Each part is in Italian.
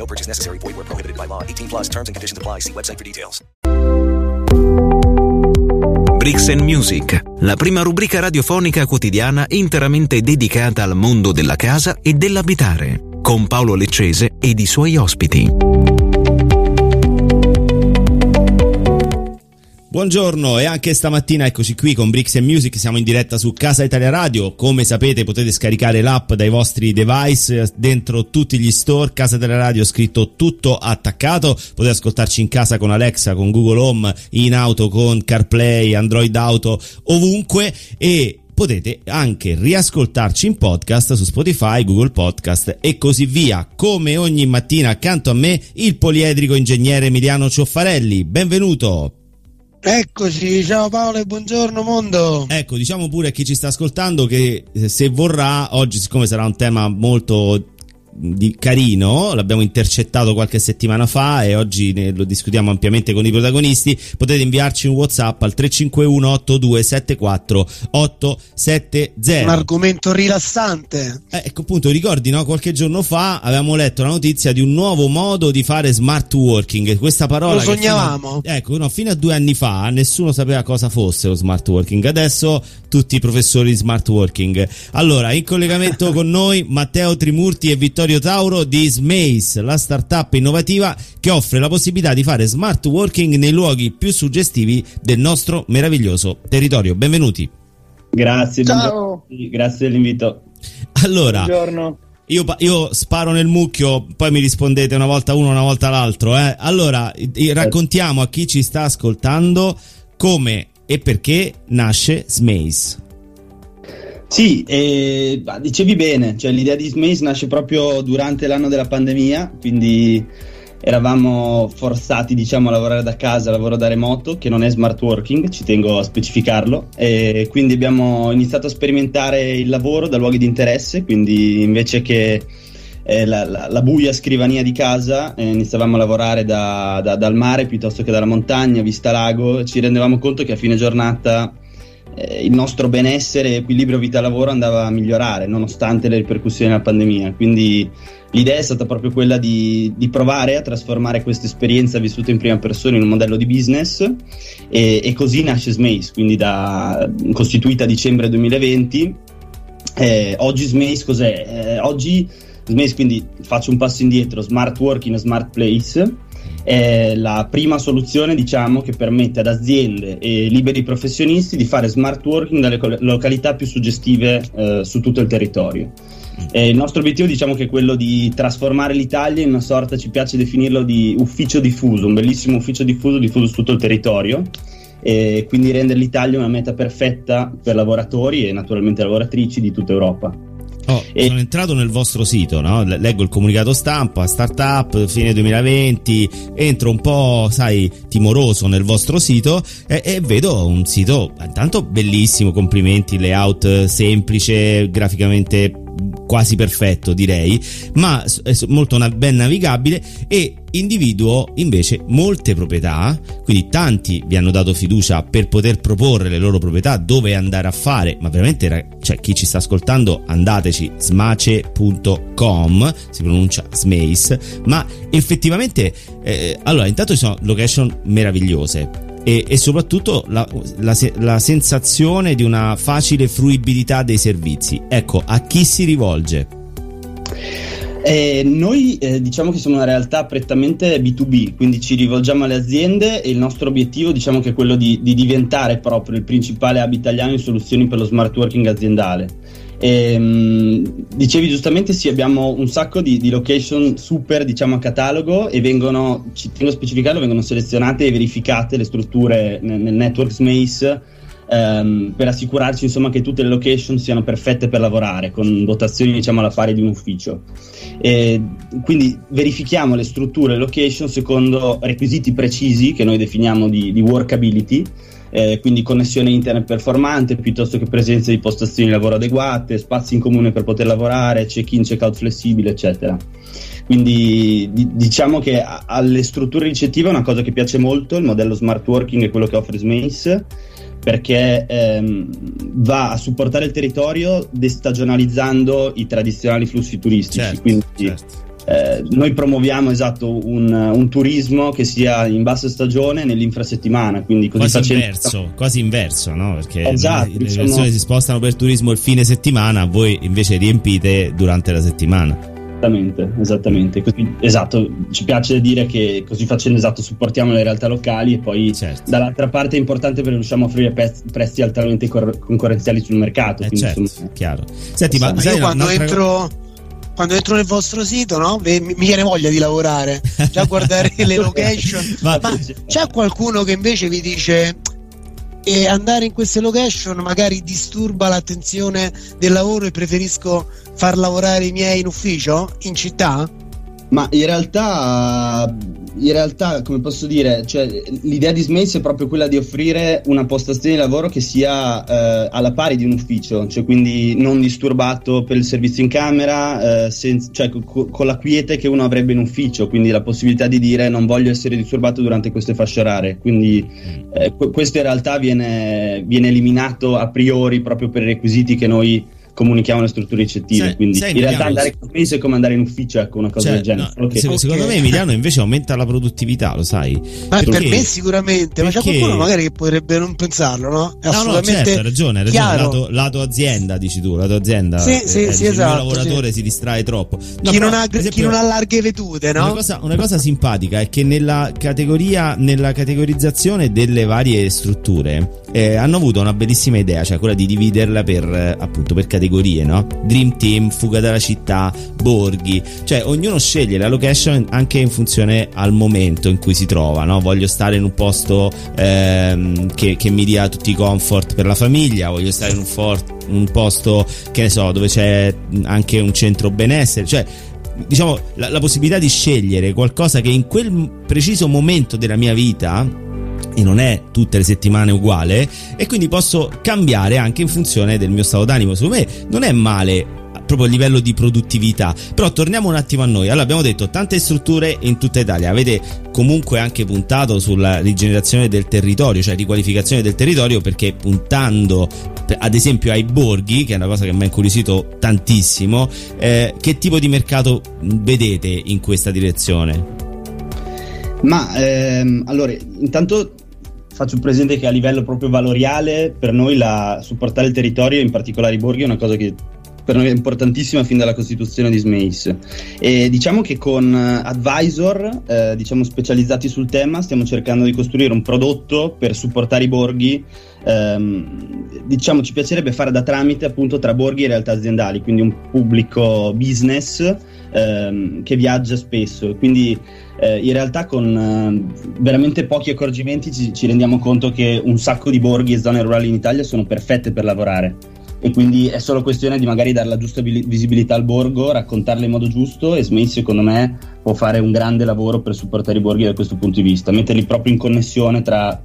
No purchase necessary. Void where prohibited by law. 18 plus terms and conditions apply. See website for details. Bricks and Music, la prima rubrica radiofonica quotidiana interamente dedicata al mondo della casa e dell'abitare, con Paolo Leccese ed i suoi ospiti. Buongiorno e anche stamattina eccoci qui con Bricks and Music, siamo in diretta su Casa Italia Radio, come sapete potete scaricare l'app dai vostri device dentro tutti gli store, Casa Italia Radio scritto tutto attaccato, potete ascoltarci in casa con Alexa, con Google Home, in auto con CarPlay, Android Auto, ovunque e potete anche riascoltarci in podcast su Spotify, Google Podcast e così via. Come ogni mattina accanto a me il poliedrico ingegnere Emiliano Cioffarelli. Benvenuto! Eccoci, ciao Paolo e buongiorno mondo. Ecco, diciamo pure a chi ci sta ascoltando che eh, se vorrà, oggi siccome sarà un tema molto di carino, l'abbiamo intercettato qualche settimana fa e oggi ne, lo discutiamo ampiamente con i protagonisti. Potete inviarci un WhatsApp al 351 8274 870. Un argomento rilassante. Eh, ecco appunto, ricordi, no? Qualche giorno fa avevamo letto la notizia di un nuovo modo di fare smart working. Questa parola lo sognavamo. Fino a, ecco, no, fino a due anni fa nessuno sapeva cosa fosse lo smart working. Adesso tutti i professori di smart working. Allora, in collegamento con noi Matteo Trimurti e Vittorio Tauro di Smace, la startup innovativa che offre la possibilità di fare smart working nei luoghi più suggestivi del nostro meraviglioso territorio. Benvenuti. Grazie, Ciao. grazie dell'invito. Allora, Buongiorno. io, io, sparo nel mucchio, poi mi rispondete una volta uno, una volta l'altro. Eh? Allora, raccontiamo a chi ci sta ascoltando come e perché nasce Smace. Sì, eh, dicevi bene, cioè l'idea di Smace nasce proprio durante l'anno della pandemia, quindi eravamo forzati diciamo a lavorare da casa, lavoro da remoto, che non è smart working, ci tengo a specificarlo, e quindi abbiamo iniziato a sperimentare il lavoro da luoghi di interesse, quindi invece che eh, la, la, la, buia scrivania di casa eh, iniziavamo a lavorare da, da, dal mare piuttosto che dalla montagna, vista lago, ci rendevamo conto che a fine giornata eh, il nostro benessere e equilibrio vita-lavoro andava a migliorare nonostante le ripercussioni della pandemia. Quindi l'idea è stata proprio quella di, di provare a trasformare questa esperienza vissuta in prima persona in un modello di business e, e così nasce Smace, quindi da, costituita a dicembre 2020. Eh, oggi Smace cos'è? Eh, oggi Smace quindi faccio un passo indietro, smart working, smart place è la prima soluzione diciamo che permette ad aziende e liberi professionisti di fare smart working dalle località più suggestive eh, su tutto il territorio. E il nostro obiettivo diciamo che è quello di trasformare l'Italia in una sorta, ci piace definirlo, di ufficio diffuso, un bellissimo ufficio diffuso diffuso su tutto il territorio e quindi rendere l'Italia una meta perfetta per lavoratori e naturalmente lavoratrici di tutta Europa. Oh, e... Sono entrato nel vostro sito, no? leggo il comunicato stampa, startup, fine 2020, entro un po', sai, timoroso nel vostro sito e, e vedo un sito intanto bellissimo, complimenti, layout semplice, graficamente quasi perfetto direi, ma è molto ben navigabile e individuo invece molte proprietà, quindi tanti vi hanno dato fiducia per poter proporre le loro proprietà, dove andare a fare, ma veramente cioè, chi ci sta ascoltando andateci smace.com, si pronuncia Smace, ma effettivamente eh, allora intanto ci sono location meravigliose e, e soprattutto la, la, la, sensazione di una facile fruibilità dei servizi. Ecco, a chi si rivolge? Eh, noi eh, diciamo che siamo una realtà prettamente B2B, quindi ci rivolgiamo alle aziende e il nostro obiettivo diciamo che è quello di, di diventare proprio il principale hub italiano in soluzioni per lo smart working aziendale. E, ehm, dicevi giustamente sì, abbiamo un sacco di, di, location super diciamo a catalogo e vengono, ci tengo a specificarlo, vengono selezionate e verificate le strutture nel, nel network Smace ehm, per assicurarci insomma che tutte le location siano perfette per lavorare con dotazioni diciamo alla pari di un ufficio. E quindi verifichiamo le strutture location secondo requisiti precisi che noi definiamo di, di workability eh, quindi connessione internet performante piuttosto che presenza di postazioni di lavoro adeguate, spazi in comune per poter lavorare, check-in, check-out flessibile, eccetera. Quindi di- diciamo che a- alle strutture ricettive è una cosa che piace molto, il modello smart working è quello che offre Smace perché ehm, va a supportare il territorio destagionalizzando i tradizionali flussi turistici. Certo, quindi certo eh, noi promuoviamo esatto un, un, turismo che sia in bassa stagione nell'infrasettimana, quindi così quasi facendo... inverso, quasi inverso, no? Perché esatto, le persone si spostano per turismo il fine settimana, voi invece riempite durante la settimana. Esattamente, esattamente. Così, esatto, ci piace dire che così facendo esatto supportiamo le realtà locali e poi certo. dall'altra parte è importante perché riusciamo a offrire prezzi, prezzi altamente cor- concorrenziali sul mercato. Eh certo, insomma, chiaro. Senti, ma, ma io quando entro quando entro nel vostro sito, no? mi viene voglia di lavorare, già guardare le location. ma, ma c'è qualcuno che invece vi dice e andare in queste location magari disturba l'attenzione del lavoro e preferisco far lavorare i miei in ufficio, in città? Ma in realtà, in realtà, come posso dire, cioè, l'idea di Smace è proprio quella di offrire una postazione di lavoro che sia eh, alla pari di un ufficio, cioè quindi non disturbato per il servizio in camera, eh, senza, cioè, co- con la quiete che uno avrebbe in ufficio, quindi la possibilità di dire non voglio essere disturbato durante queste fasce orare. Quindi eh, questo in realtà viene, viene eliminato a priori proprio per i requisiti che noi comunichiamo le strutture ricettive. Sei, quindi sei in realtà andare con Space è come andare in ufficio, ecco una cosa cioè, del genere. No, se, okay. Secondo me Emiliano invece aumenta la produttività, lo sai? Ma perché? per me sicuramente, perché... ma c'è qualcuno magari che potrebbe non pensarlo, no? È no, no, certo, hai ragione, hai ragione. Lato, lato, azienda, dici tu, lato azienda. Sì, eh, sì, eh, sì, esatto. Il lavoratore sì. si distrae troppo. No, chi, però, non ha, esempio, chi non ha larghe vedute, no? Una cosa, una cosa simpatica è che nella categoria, nella categorizzazione delle varie strutture eh, hanno avuto una bellissima idea, cioè quella di dividerla per eh, appunto per categorie, no? Dream Team, Fuga dalla città, Borghi, cioè ognuno sceglie la location anche in funzione al momento in cui si trova, no? Voglio stare in un posto ehm, che, che, mi dia tutti i comfort per la famiglia, voglio stare in un, for- un posto che ne so, dove c'è anche un centro benessere, cioè diciamo la, la possibilità di scegliere qualcosa che in quel preciso momento della mia vita e non è tutte le settimane uguale e quindi posso cambiare anche in funzione del mio stato d'animo. Secondo me non è male proprio a livello di produttività. Però torniamo un attimo a noi. Allora abbiamo detto tante strutture in tutta Italia. Avete comunque anche puntato sulla rigenerazione del territorio, cioè riqualificazione del territorio perché puntando ad esempio ai borghi, che è una cosa che mi ha incuriosito tantissimo, eh, che tipo di mercato vedete in questa direzione? Ma ehm, allora, intanto faccio presente che a livello proprio valoriale per noi la, supportare il territorio, in particolare i borghi, è una cosa che per noi è importantissima fin dalla costituzione di Smace. E diciamo che con advisor, eh, diciamo specializzati sul tema, stiamo cercando di costruire un prodotto per supportare i borghi. Ehm, diciamo ci piacerebbe fare da tramite appunto tra borghi e realtà aziendali, quindi un pubblico business ehm, che viaggia spesso. Quindi eh, in realtà con eh, veramente pochi accorgimenti ci, ci, rendiamo conto che un sacco di borghi e zone rurali in Italia sono perfette per lavorare e quindi è solo questione di magari dare la giusta visibilità al borgo, raccontarle in modo giusto e Smith secondo me può fare un grande lavoro per supportare i borghi da questo punto di vista, metterli proprio in connessione tra,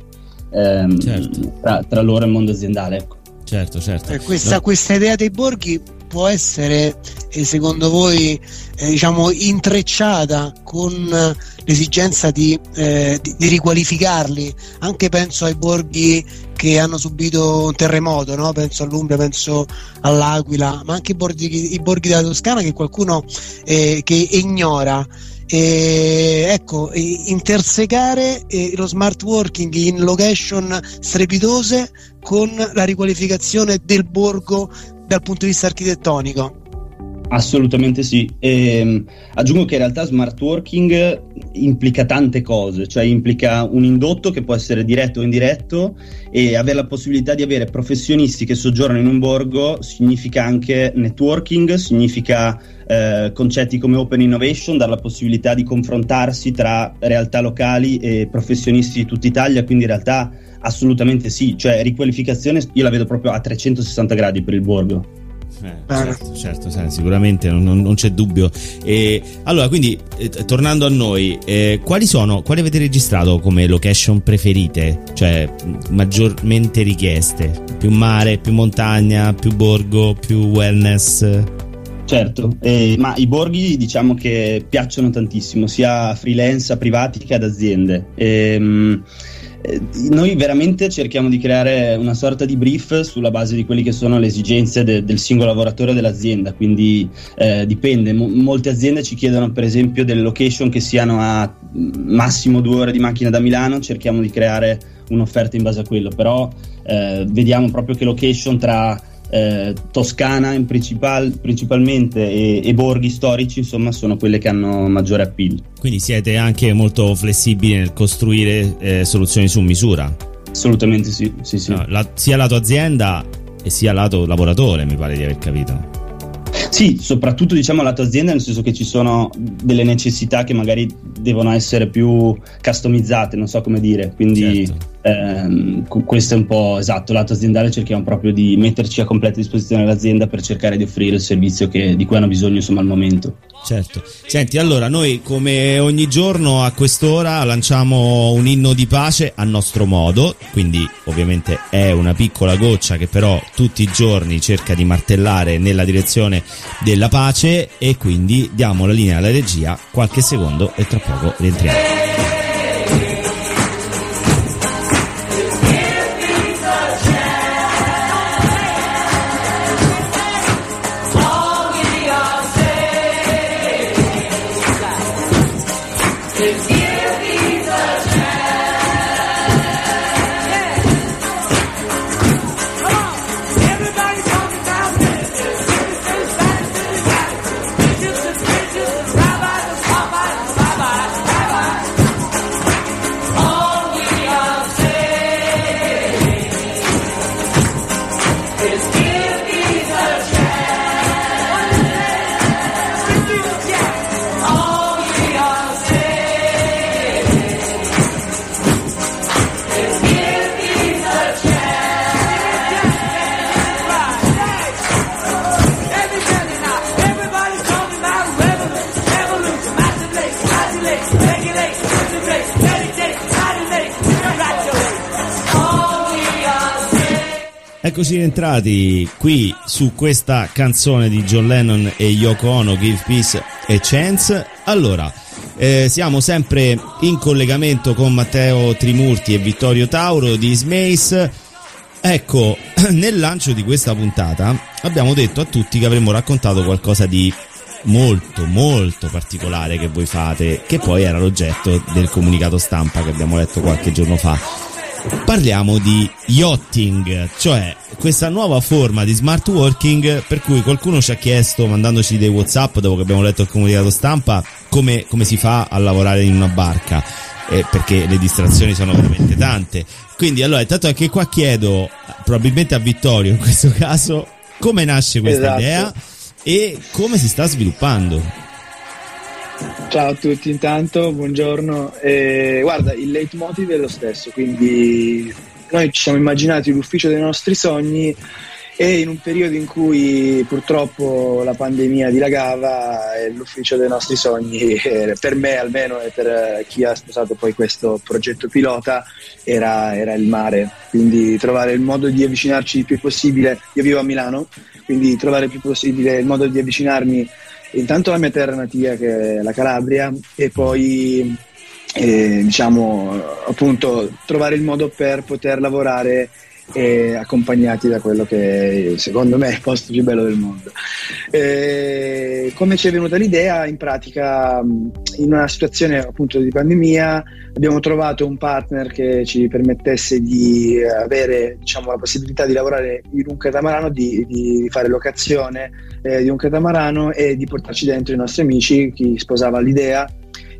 ehm, certo. tra, tra loro e il mondo aziendale. Ecco. Certo, certo. Eh, questa, no. questa, idea dei borghi può essere eh, secondo voi eh, diciamo intrecciata con l'esigenza di, eh, di, di, riqualificarli anche penso ai borghi che hanno subito un terremoto no? penso all'Umbria, penso all'Aquila ma anche i borghi, i borghi della Toscana che qualcuno eh, che ignora e, ecco, intersecare lo smart working in location strepitose con la riqualificazione del borgo dal punto di vista architettonico. Assolutamente sì. E, ehm, aggiungo che in realtà smart working implica tante cose, cioè implica un indotto che può essere diretto o indiretto e avere la possibilità di avere professionisti che soggiornano in un borgo significa anche networking, significa eh, concetti come open innovation, dare la possibilità di confrontarsi tra realtà locali e professionisti di tutta Italia, quindi in realtà assolutamente sì, cioè riqualificazione io la vedo proprio a 360 gradi per il borgo. Eh, certo, certo, certo, sicuramente non, non, c'è dubbio. E, allora, quindi eh, tornando a noi, eh, quali sono, quali avete registrato come location preferite? Cioè, maggiormente richieste? Più mare, più montagna, più borgo, più wellness? Certo, eh, ma i borghi diciamo che piacciono tantissimo, sia a freelance, a privati che ad aziende. Ehm, eh, noi veramente cerchiamo di creare una sorta di brief sulla base di quelle che sono le esigenze de- del singolo lavoratore dell'azienda, quindi eh, dipende, M- molte aziende ci chiedono per esempio delle location che siano a massimo due ore di macchina da Milano, cerchiamo di creare un'offerta in base a quello, però eh, vediamo proprio che location tra eh, Toscana in principal, principalmente e, e, borghi storici insomma sono quelle che hanno maggiore appeal. Quindi siete anche molto flessibili nel costruire eh, soluzioni su misura? Assolutamente sì, sì, sì. No, la, sia lato azienda e sia lato lavoratore mi pare di aver capito. Sì, soprattutto diciamo lato azienda, nel senso che ci sono delle necessità che magari devono essere più customizzate, non so come dire, quindi certo ehm, questo è un po' esatto, lato aziendale cerchiamo proprio di metterci a completa disposizione l'azienda per cercare di offrire il servizio che, di cui hanno bisogno insomma al momento. Certo, senti allora noi come ogni giorno a quest'ora lanciamo un inno di pace a nostro modo, quindi ovviamente è una piccola goccia che però tutti i giorni cerca di martellare nella direzione della pace e quindi diamo la linea alla regia qualche secondo e tra poco rientriamo. Eccoci rientrati qui su questa canzone di John Lennon e Yoko Ono, Give Peace a Chance. Allora, eh, siamo sempre in collegamento con Matteo Trimurti e Vittorio Tauro di Smace. Ecco, nel lancio di questa puntata abbiamo detto a tutti che avremmo raccontato qualcosa di molto molto particolare che voi fate, che poi era l'oggetto del comunicato stampa che abbiamo letto qualche giorno fa parliamo di yachting, cioè questa nuova forma di smart working per cui qualcuno ci ha chiesto, mandandoci dei whatsapp dopo che abbiamo letto il comunicato stampa, come, come si fa a lavorare in una barca, eh, perché le distrazioni sono veramente tante. Quindi allora, intanto anche qua chiedo, probabilmente a Vittorio in questo caso, come nasce questa esatto. idea e come si sta sviluppando. Ciao a tutti intanto, buongiorno. Eh, guarda, il leitmotiv è lo stesso, quindi noi ci siamo immaginati l'ufficio dei nostri sogni e in un periodo in cui purtroppo la pandemia dilagava l'ufficio dei nostri sogni, eh, per me almeno e per chi ha sposato poi questo progetto pilota, era, era il mare. Quindi trovare il modo di avvicinarci il più possibile. Io vivo a Milano, quindi trovare il più possibile il modo di avvicinarmi intanto alla mia terra natia che è la Calabria e poi eh, diciamo appunto trovare il modo per poter lavorare e accompagnati da quello che secondo me è il posto più bello del mondo. E come ci è venuta l'idea? In pratica, in una situazione appunto di pandemia, abbiamo trovato un partner che ci permettesse di avere diciamo, la possibilità di lavorare in un catamarano, di, di fare locazione eh, di un catamarano e di portarci dentro i nostri amici, chi sposava l'idea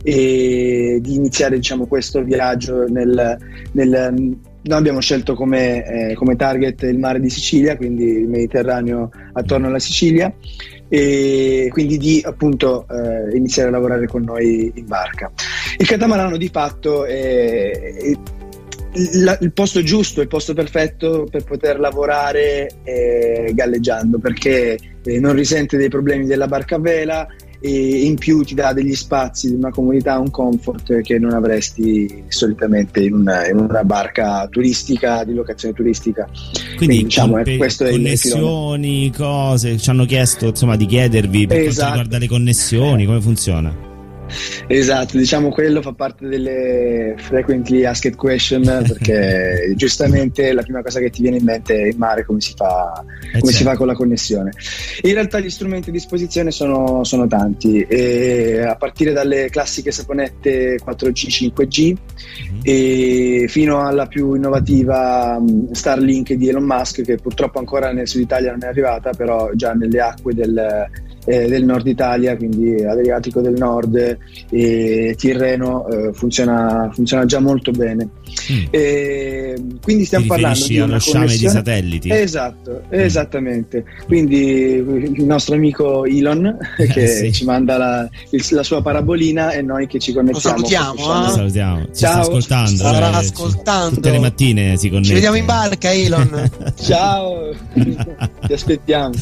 e di iniziare diciamo, questo viaggio nel, nel noi abbiamo scelto come, eh, come, target il mare di Sicilia, quindi il Mediterraneo attorno alla Sicilia, e quindi di appunto eh, iniziare a lavorare con noi in barca. Il catamarano di fatto è, è il, il posto giusto, il posto perfetto per poter lavorare eh, galleggiando perché eh, non risente dei problemi della barca a vela, e in più ti dà degli spazi di una comunità, un comfort che non avresti solitamente in una, in una barca turistica, di locazione turistica. Quindi, Quindi diciamo, comp- questo connessioni, cose, ci hanno chiesto insomma di chiedervi per esatto. quanto riguarda le connessioni, come funziona? Esatto, diciamo quello fa parte delle frequently asked question perché giustamente la prima cosa che ti viene in mente è in mare come si fa, eh come si fa con la connessione. In realtà gli strumenti a disposizione sono, sono tanti, a partire dalle classiche saponette 4G, 5G mm-hmm. fino alla più innovativa mm, Starlink di Elon Musk che purtroppo ancora nel sud Italia non è arrivata, però già nelle acque del eh, del nord Italia, quindi Adriatico del Nord e Tirreno, eh, funziona, funziona, già molto bene. Mm. E, quindi stiamo parlando di uno sciame di satelliti. Esatto, mm. esattamente. Quindi il nostro amico Elon eh, che sì. ci manda la, il, la, sua parabolina e noi che ci connettiamo. Lo salutiamo, eh? salutiamo. Ci Ciao. sta ascoltando. Starà eh, ascoltando. Tutte le mattine si connette. Ci vediamo in barca Elon. Ciao. Ti aspettiamo.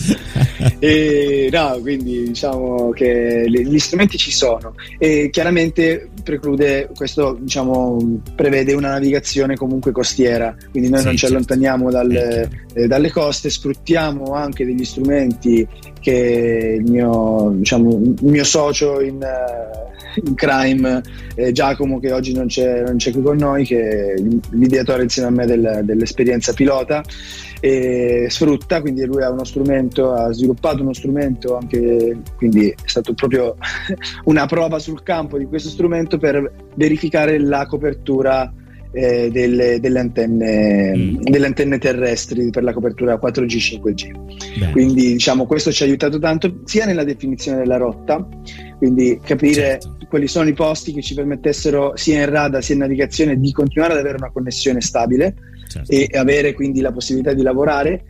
E, no, quindi diciamo che gli strumenti ci sono. E chiaramente preclude, questo diciamo, prevede una navigazione comunque costiera, quindi noi sì, non ci certo. allontaniamo dalle, eh, dalle, coste, sfruttiamo anche degli strumenti che il mio, diciamo, il mio socio in, uh, in crime, eh, Giacomo, che oggi non c'è, non c'è, qui con noi, che è l'ideatore insieme a me del, dell'esperienza pilota e sfrutta, quindi lui ha uno strumento, ha sviluppato uno strumento anche, quindi è stato proprio una prova sul campo di questo strumento per verificare la copertura eh, delle, delle, antenne, mm. delle, antenne, terrestri per la copertura 4G 5G. Beh. Quindi diciamo questo ci ha aiutato tanto sia nella definizione della rotta, quindi capire certo. quali sono i posti che ci permettessero sia in radar sia in navigazione di continuare ad avere una connessione stabile certo. e avere quindi la possibilità di lavorare.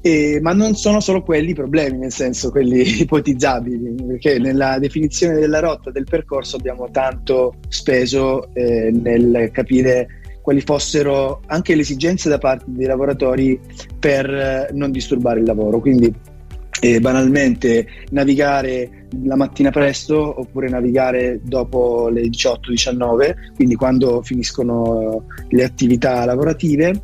E, ma non sono solo quelli i problemi, nel senso quelli ipotizzabili, perché nella definizione della rotta, del percorso abbiamo tanto speso eh, nel capire quali fossero anche le esigenze da parte dei lavoratori per eh, non disturbare il lavoro. Quindi eh, banalmente navigare la mattina presto oppure navigare dopo le 18-19, quindi quando finiscono le attività lavorative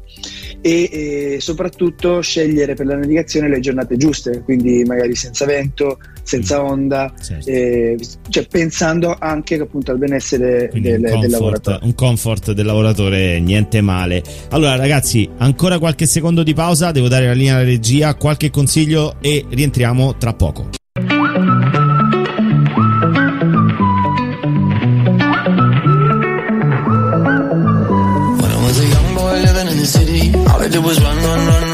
e, e, soprattutto scegliere per la navigazione le giornate giuste, quindi magari senza vento, senza mm. onda, certo. eh, cioè pensando anche appunto al benessere del, comfort, del, lavoratore. Un comfort del lavoratore, niente male. Allora ragazzi, ancora qualche secondo di pausa, devo dare la linea alla regia, qualche consiglio e rientriamo tra poco. was run, run, run, run.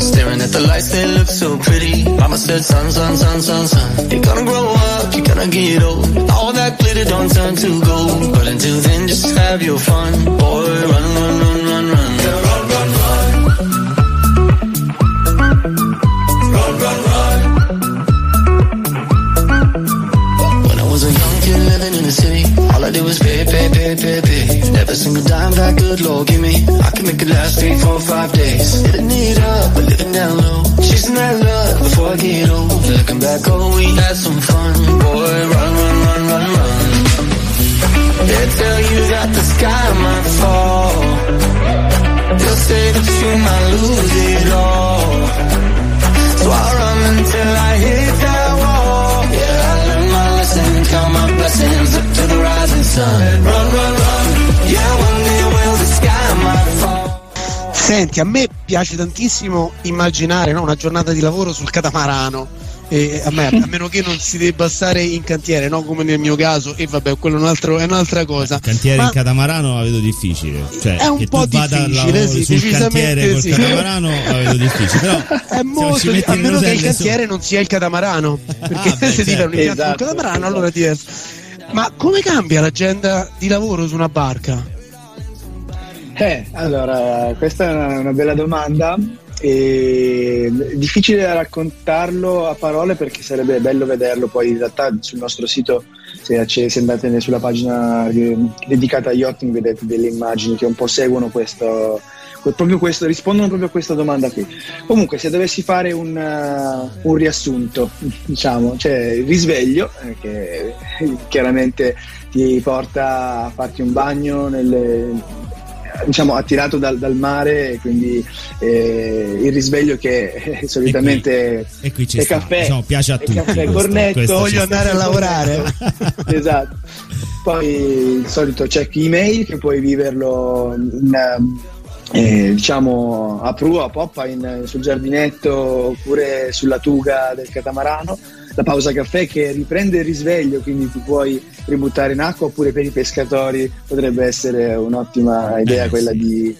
Staring at the lights, they look so pretty. Mama said, son, son, son, son, son. You're gonna grow up, you're gonna get old. All that glitter don't turn to gold. But until then, just have your fun. Boy, run, run, run, run, run. Yeah, run, run, run. Run, run, run. When I was a young kid living in the city, all I did was pay, pay, pay, pay, pay. Never single dime that good Lord give me. I can make it last three, four, five get old Looking back, oh, we had some fun Boy, run, run, run, run, run. They'll tell you that the sky might fall. They'll say that you might lose it all. So I'll run until I hit that wall. Yeah, I learned my lesson, count my blessings Look to the rising sun. Run, run, Senti, a me piace tantissimo immaginare no, una giornata di lavoro sul catamarano e a, me, a meno che non si debba stare in cantiere, no? come nel mio caso, e vabbè, quello è, un altro, è un'altra cosa. Cantiere Ma in catamarano la vedo difficile. Cioè, è un po' difficile, sì, sul cantiere col sì. catamarano la vedo difficile. Però, è molto, a meno che il cantiere su... non sia il catamarano, perché ah, beh, se certo. ti un esatto, catamarano, esatto. allora è diverso. Ma come cambia l'agenda di lavoro su una barca? Eh, allora, questa è una bella domanda. E difficile da raccontarlo a parole perché sarebbe bello vederlo poi in realtà sul nostro sito se, andate sulla pagina dedicata a yachting vedete delle immagini che un po' seguono questo, proprio questo rispondono proprio a questa domanda qui. Comunque se dovessi fare un, uh, un riassunto diciamo cioè il risveglio eh, che chiaramente ti porta a farti un bagno nelle, diciamo, attirato dal, dal mare, quindi eh, il risveglio che eh, solitamente e qui, e qui è caffè, diciamo, piace a tutti. Caffè, questo, cornetto, questo voglio andare a lavorare. esatto. Poi il solito check email che puoi viverlo in, eh, diciamo a prua, a poppa in, sul giardinetto oppure sulla tuga del catamarano la pausa caffè che riprende il risveglio, quindi ti puoi ributtare in acqua, oppure per i pescatori potrebbe essere un'ottima idea eh, quella sì. di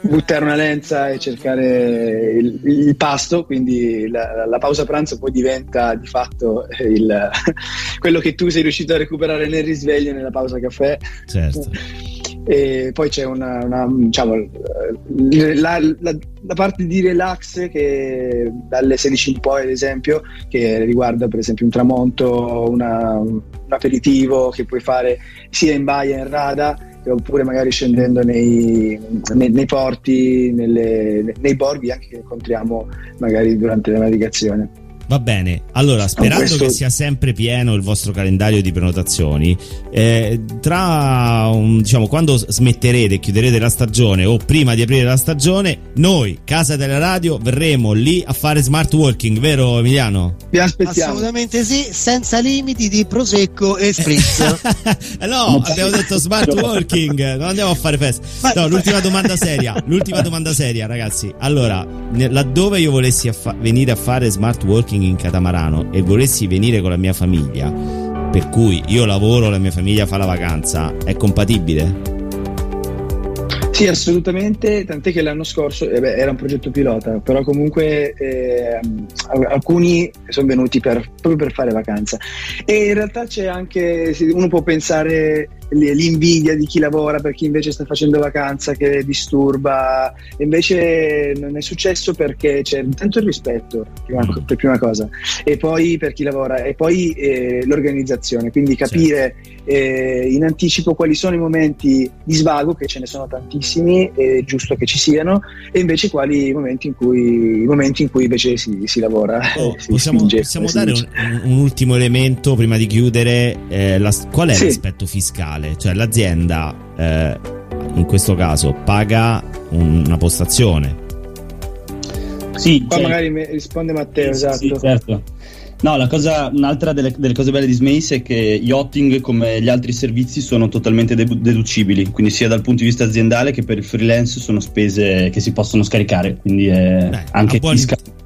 buttare una lenza e cercare il, il pasto, quindi la, la, pausa pranzo poi diventa di fatto il, quello che tu sei riuscito a recuperare nel risveglio nella pausa caffè. Certo e poi c'è una, una diciamo, la, la, la, parte di relax che dalle 16 in poi ad esempio che riguarda per esempio un tramonto una, un aperitivo che puoi fare sia in baia in rada oppure magari scendendo nei, nei, nei porti nelle, nei borghi anche che incontriamo magari durante la navigazione Va bene, allora sperando questo... che sia sempre pieno il vostro calendario di prenotazioni, eh, tra un, diciamo quando smetterete, chiuderete la stagione o prima di aprire la stagione, noi, Casa della Radio, verremo lì a fare smart working, vero Emiliano? Vi aspettiamo. Assolutamente sì, senza limiti di prosecco e spritz. No, abbiamo detto smart working, non andiamo a fare festa. No, l'ultima domanda seria, l'ultima domanda seria ragazzi. Allora, laddove io volessi affa- venire a fare smart working trekking in catamarano e volessi venire con la mia famiglia, per cui io lavoro, la mia famiglia fa la vacanza, è compatibile? Sì, assolutamente, tant'è che l'anno scorso eh beh, era un progetto pilota, però comunque eh, alcuni sono venuti per, proprio per fare vacanza. E in realtà c'è anche, uno può pensare l'invidia di chi lavora per chi invece sta facendo vacanza che disturba invece non è successo perché c'è intanto il rispetto prima, per prima cosa e poi per chi lavora e poi eh, l'organizzazione quindi capire certo. Eh, in anticipo quali sono i momenti di svago che ce ne sono tantissimi è giusto che ci siano e invece quali i momenti in cui, i momenti in cui invece si, si lavora oh, si possiamo, spinge, possiamo dare un, un, ultimo elemento prima di chiudere eh, la, qual è sì. l'aspetto fiscale cioè l'azienda eh, in questo caso paga una postazione. Sì, qua cioè, magari risponde Matteo, sì, esatto. Sì, certo. No, la cosa, un'altra delle, delle, cose belle di Smace è che yachting, come gli altri servizi, sono totalmente deducibili, quindi sia dal punto di vista aziendale che per il freelance sono spese che si possono scaricare, quindi è Beh, anche buon,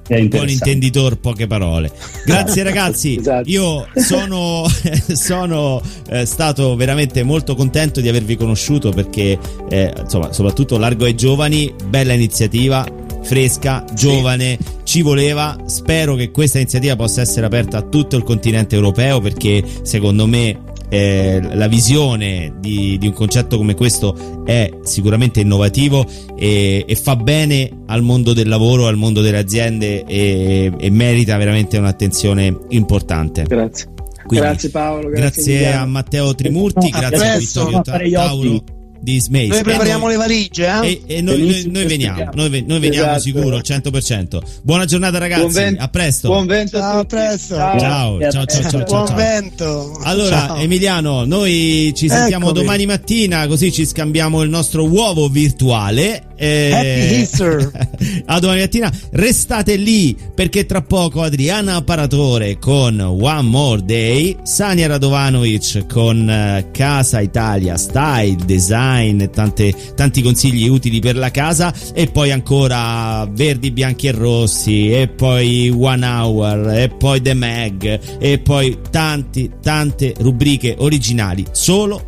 buon intenditor, poche parole. Grazie ragazzi, esatto. io sono, sono eh, stato veramente molto contento di avervi conosciuto perché eh, insomma, soprattutto Largo ai Giovani, bella iniziativa, fresca, giovane, sì. ci voleva. Spero che questa iniziativa possa essere aperta a tutto il continente europeo perché secondo me eh, la visione di, di, un concetto come questo è sicuramente innovativo e, e, fa bene al mondo del lavoro, al mondo delle aziende e, e merita veramente un'attenzione importante. Grazie. Quindi, grazie Paolo, grazie, grazie a Matteo Trimurti, grazie a Vittorio Tauro di Smace. Noi prepariamo noi, le valigie, eh? E, e noi, noi, noi, veniamo, noi, noi veniamo esatto. sicuro al 100%. Buona giornata, ragazzi. Buon vento, a presto. Buon vento. Ciao, a presto. Ciao, ciao, ciao, ciao, ciao, Buon vento. Allora, ciao. Emiliano, noi ci sentiamo Eccomi. domani mattina, così ci scambiamo il nostro uovo virtuale. Eh, Happy Easter. a domani mattina. Restate lì perché tra poco Adriana Paratore con One More Day, Sania Radovanovic con eh, Casa Italia Style Design design, tante, tanti consigli utili per la casa e poi ancora Verdi, Bianchi e Rossi e poi One Hour e poi The Mag e poi tanti, tante rubriche originali solo